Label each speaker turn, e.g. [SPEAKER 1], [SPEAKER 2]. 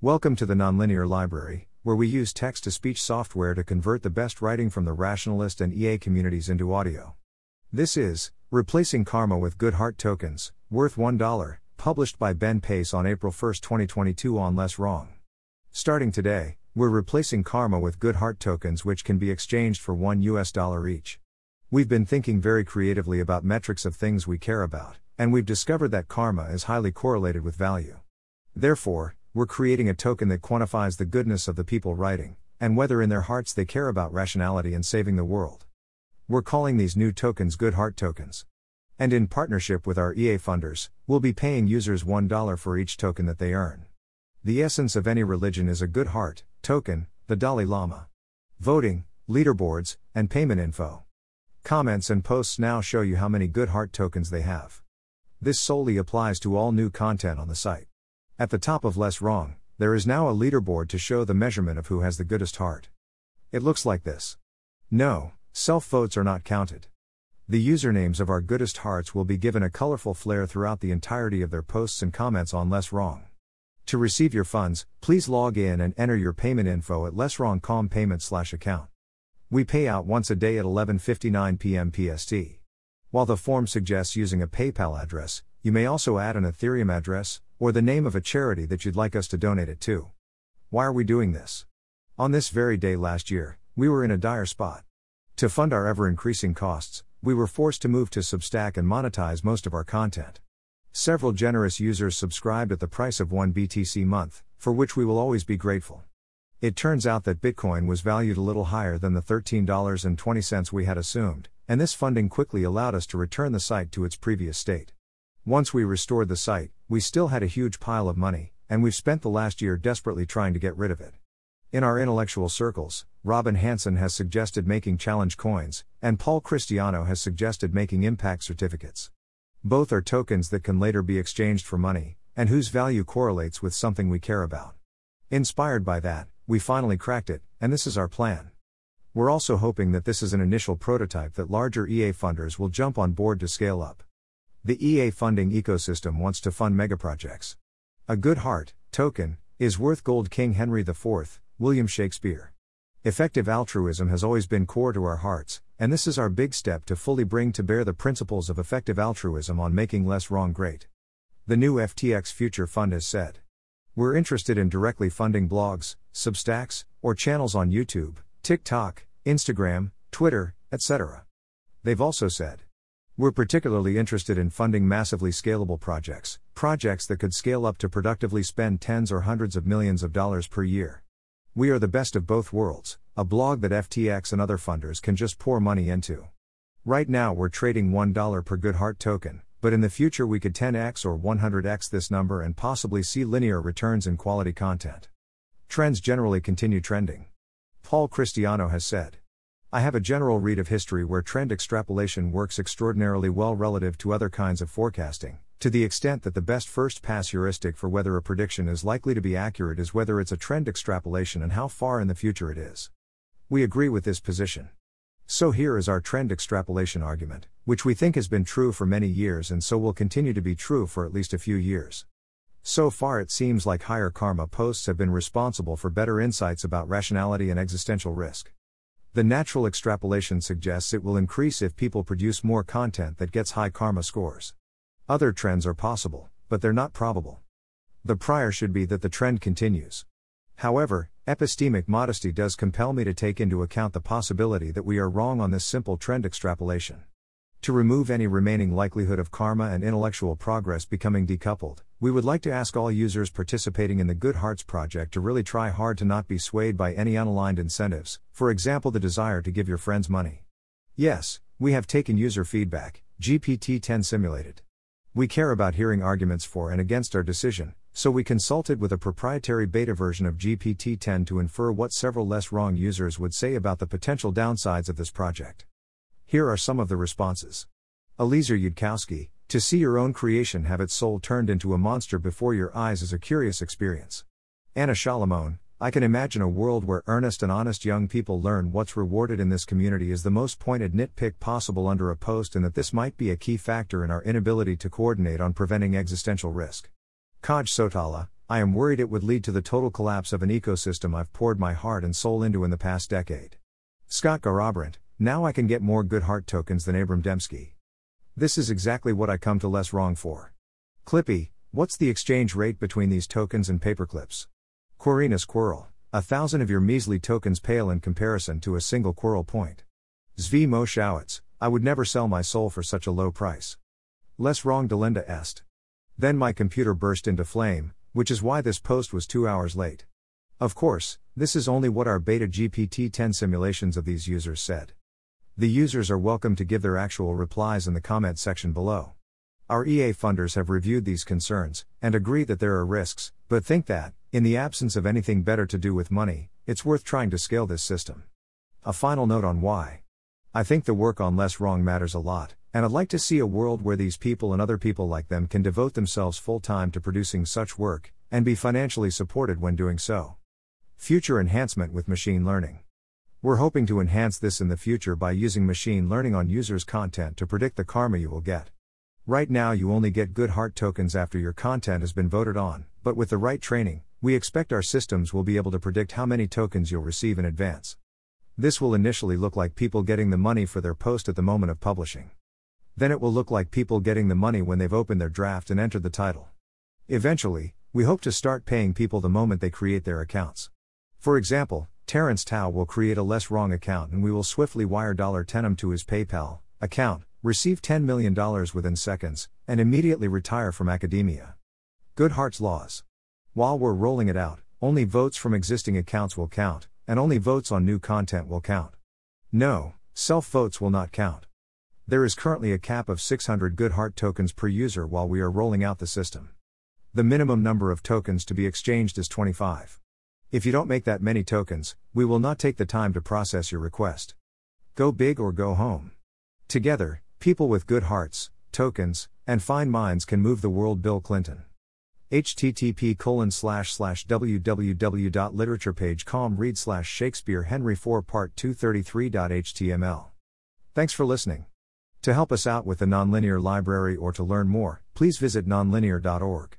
[SPEAKER 1] Welcome to the Nonlinear Library, where we use text to speech software to convert the best writing from the rationalist and EA communities into audio. This is Replacing Karma with Good Heart Tokens, worth $1, published by Ben Pace on April 1, 2022 on Less Wrong. Starting today, we're replacing Karma with Good Heart tokens which can be exchanged for 1 US dollar each. We've been thinking very creatively about metrics of things we care about, and we've discovered that karma is highly correlated with value. Therefore, we're creating a token that quantifies the goodness of the people writing, and whether in their hearts they care about rationality and saving the world. We're calling these new tokens Good Heart tokens. And in partnership with our EA funders, we'll be paying users $1 for each token that they earn. The essence of any religion is a good heart token, the Dalai Lama. Voting, leaderboards, and payment info. Comments and posts now show you how many good heart tokens they have. This solely applies to all new content on the site. At the top of Less Wrong, there is now a leaderboard to show the measurement of who has the goodest heart. It looks like this. No, self votes are not counted. The usernames of our goodest hearts will be given a colorful flair throughout the entirety of their posts and comments on Less Wrong. To receive your funds, please log in and enter your payment info at lesswrong.com payment slash account. We pay out once a day at 11:59 p.m. PST. While the form suggests using a PayPal address, you may also add an Ethereum address, or the name of a charity that you'd like us to donate it to. Why are we doing this? On this very day last year, we were in a dire spot. To fund our ever increasing costs, we were forced to move to Substack and monetize most of our content. Several generous users subscribed at the price of 1 BTC month, for which we will always be grateful. It turns out that Bitcoin was valued a little higher than the $13.20 we had assumed, and this funding quickly allowed us to return the site to its previous state. Once we restored the site, we still had a huge pile of money, and we've spent the last year desperately trying to get rid of it. In our intellectual circles, Robin Hanson has suggested making challenge coins, and Paul Christiano has suggested making impact certificates. Both are tokens that can later be exchanged for money, and whose value correlates with something we care about. Inspired by that, we finally cracked it, and this is our plan. We're also hoping that this is an initial prototype that larger EA funders will jump on board to scale up. The EA funding ecosystem wants to fund megaprojects. A good heart, token, is worth gold King Henry IV, William Shakespeare. Effective altruism has always been core to our hearts, and this is our big step to fully bring to bear the principles of effective altruism on making less wrong great. The new FTX Future Fund has said. We're interested in directly funding blogs, substacks, or channels on YouTube, TikTok, Instagram, Twitter, etc. They've also said. We're particularly interested in funding massively scalable projects, projects that could scale up to productively spend tens or hundreds of millions of dollars per year. We are the best of both worlds, a blog that FTX and other funders can just pour money into. Right now we're trading $1 per Good Heart token, but in the future we could 10x or 100x this number and possibly see linear returns in quality content. Trends generally continue trending. Paul Christiano has said. I have a general read of history where trend extrapolation works extraordinarily well relative to other kinds of forecasting, to the extent that the best first pass heuristic for whether a prediction is likely to be accurate is whether it's a trend extrapolation and how far in the future it is. We agree with this position. So here is our trend extrapolation argument, which we think has been true for many years and so will continue to be true for at least a few years. So far, it seems like higher karma posts have been responsible for better insights about rationality and existential risk. The natural extrapolation suggests it will increase if people produce more content that gets high karma scores. Other trends are possible, but they're not probable. The prior should be that the trend continues. However, epistemic modesty does compel me to take into account the possibility that we are wrong on this simple trend extrapolation. To remove any remaining likelihood of karma and intellectual progress becoming decoupled, we would like to ask all users participating in the Good Hearts Project to really try hard to not be swayed by any unaligned incentives, for example, the desire to give your friends money. Yes, we have taken user feedback, GPT 10 simulated. We care about hearing arguments for and against our decision, so we consulted with a proprietary beta version of GPT 10 to infer what several less wrong users would say about the potential downsides of this project. Here are some of the responses. Eliezer Yudkowsky, to see your own creation have its soul turned into a monster before your eyes is a curious experience. Anna Salamon, I can imagine a world where earnest and honest young people learn what's rewarded in this community is the most pointed nitpick possible under a post and that this might be a key factor in our inability to coordinate on preventing existential risk. Kaj Sotala, I am worried it would lead to the total collapse of an ecosystem I've poured my heart and soul into in the past decade. Scott Garrabrant, now I can get more good heart tokens than Abram Demski. This is exactly what I come to less wrong for. Clippy, what's the exchange rate between these tokens and paperclips? Quirinus Quirrell, a thousand of your measly tokens pale in comparison to a single Quirrell point. Zvi Mowshowitz, I would never sell my soul for such a low price. Less wrong Delenda est. Then my computer burst into flame, which is why this post was two hours late. Of course, this is only what our beta GPT 10 simulations of these users said. The users are welcome to give their actual replies in the comment section below. Our EA funders have reviewed these concerns and agree that there are risks, but think that, in the absence of anything better to do with money, it's worth trying to scale this system. A final note on why. I think the work on less wrong matters a lot, and I'd like to see a world where these people and other people like them can devote themselves full time to producing such work, and be financially supported when doing so. Future enhancement with machine learning. We're hoping to enhance this in the future by using machine learning on users' content to predict the karma you will get. Right now, you only get good heart tokens after your content has been voted on, but with the right training, we expect our systems will be able to predict how many tokens you'll receive in advance. This will initially look like people getting the money for their post at the moment of publishing. Then it will look like people getting the money when they've opened their draft and entered the title. Eventually, we hope to start paying people the moment they create their accounts. For example, Terence Tao will create a less wrong account and we will swiftly wire $10 to his PayPal account, receive $10 million within seconds, and immediately retire from academia. Goodhart's Laws. While we're rolling it out, only votes from existing accounts will count, and only votes on new content will count. No, self votes will not count. There is currently a cap of 600 Good Heart tokens per user while we are rolling out the system. The minimum number of tokens to be exchanged is 25. If you don't make that many tokens, we will not take the time to process your request. Go big or go home. Together, people with good hearts, tokens, and fine minds can move the world. Bill Clinton. http www.literaturepage.com read slash Shakespeare Henry 4 part 233.html. Thanks for listening. To help us out with the Nonlinear Library or to learn more, please visit nonlinear.org.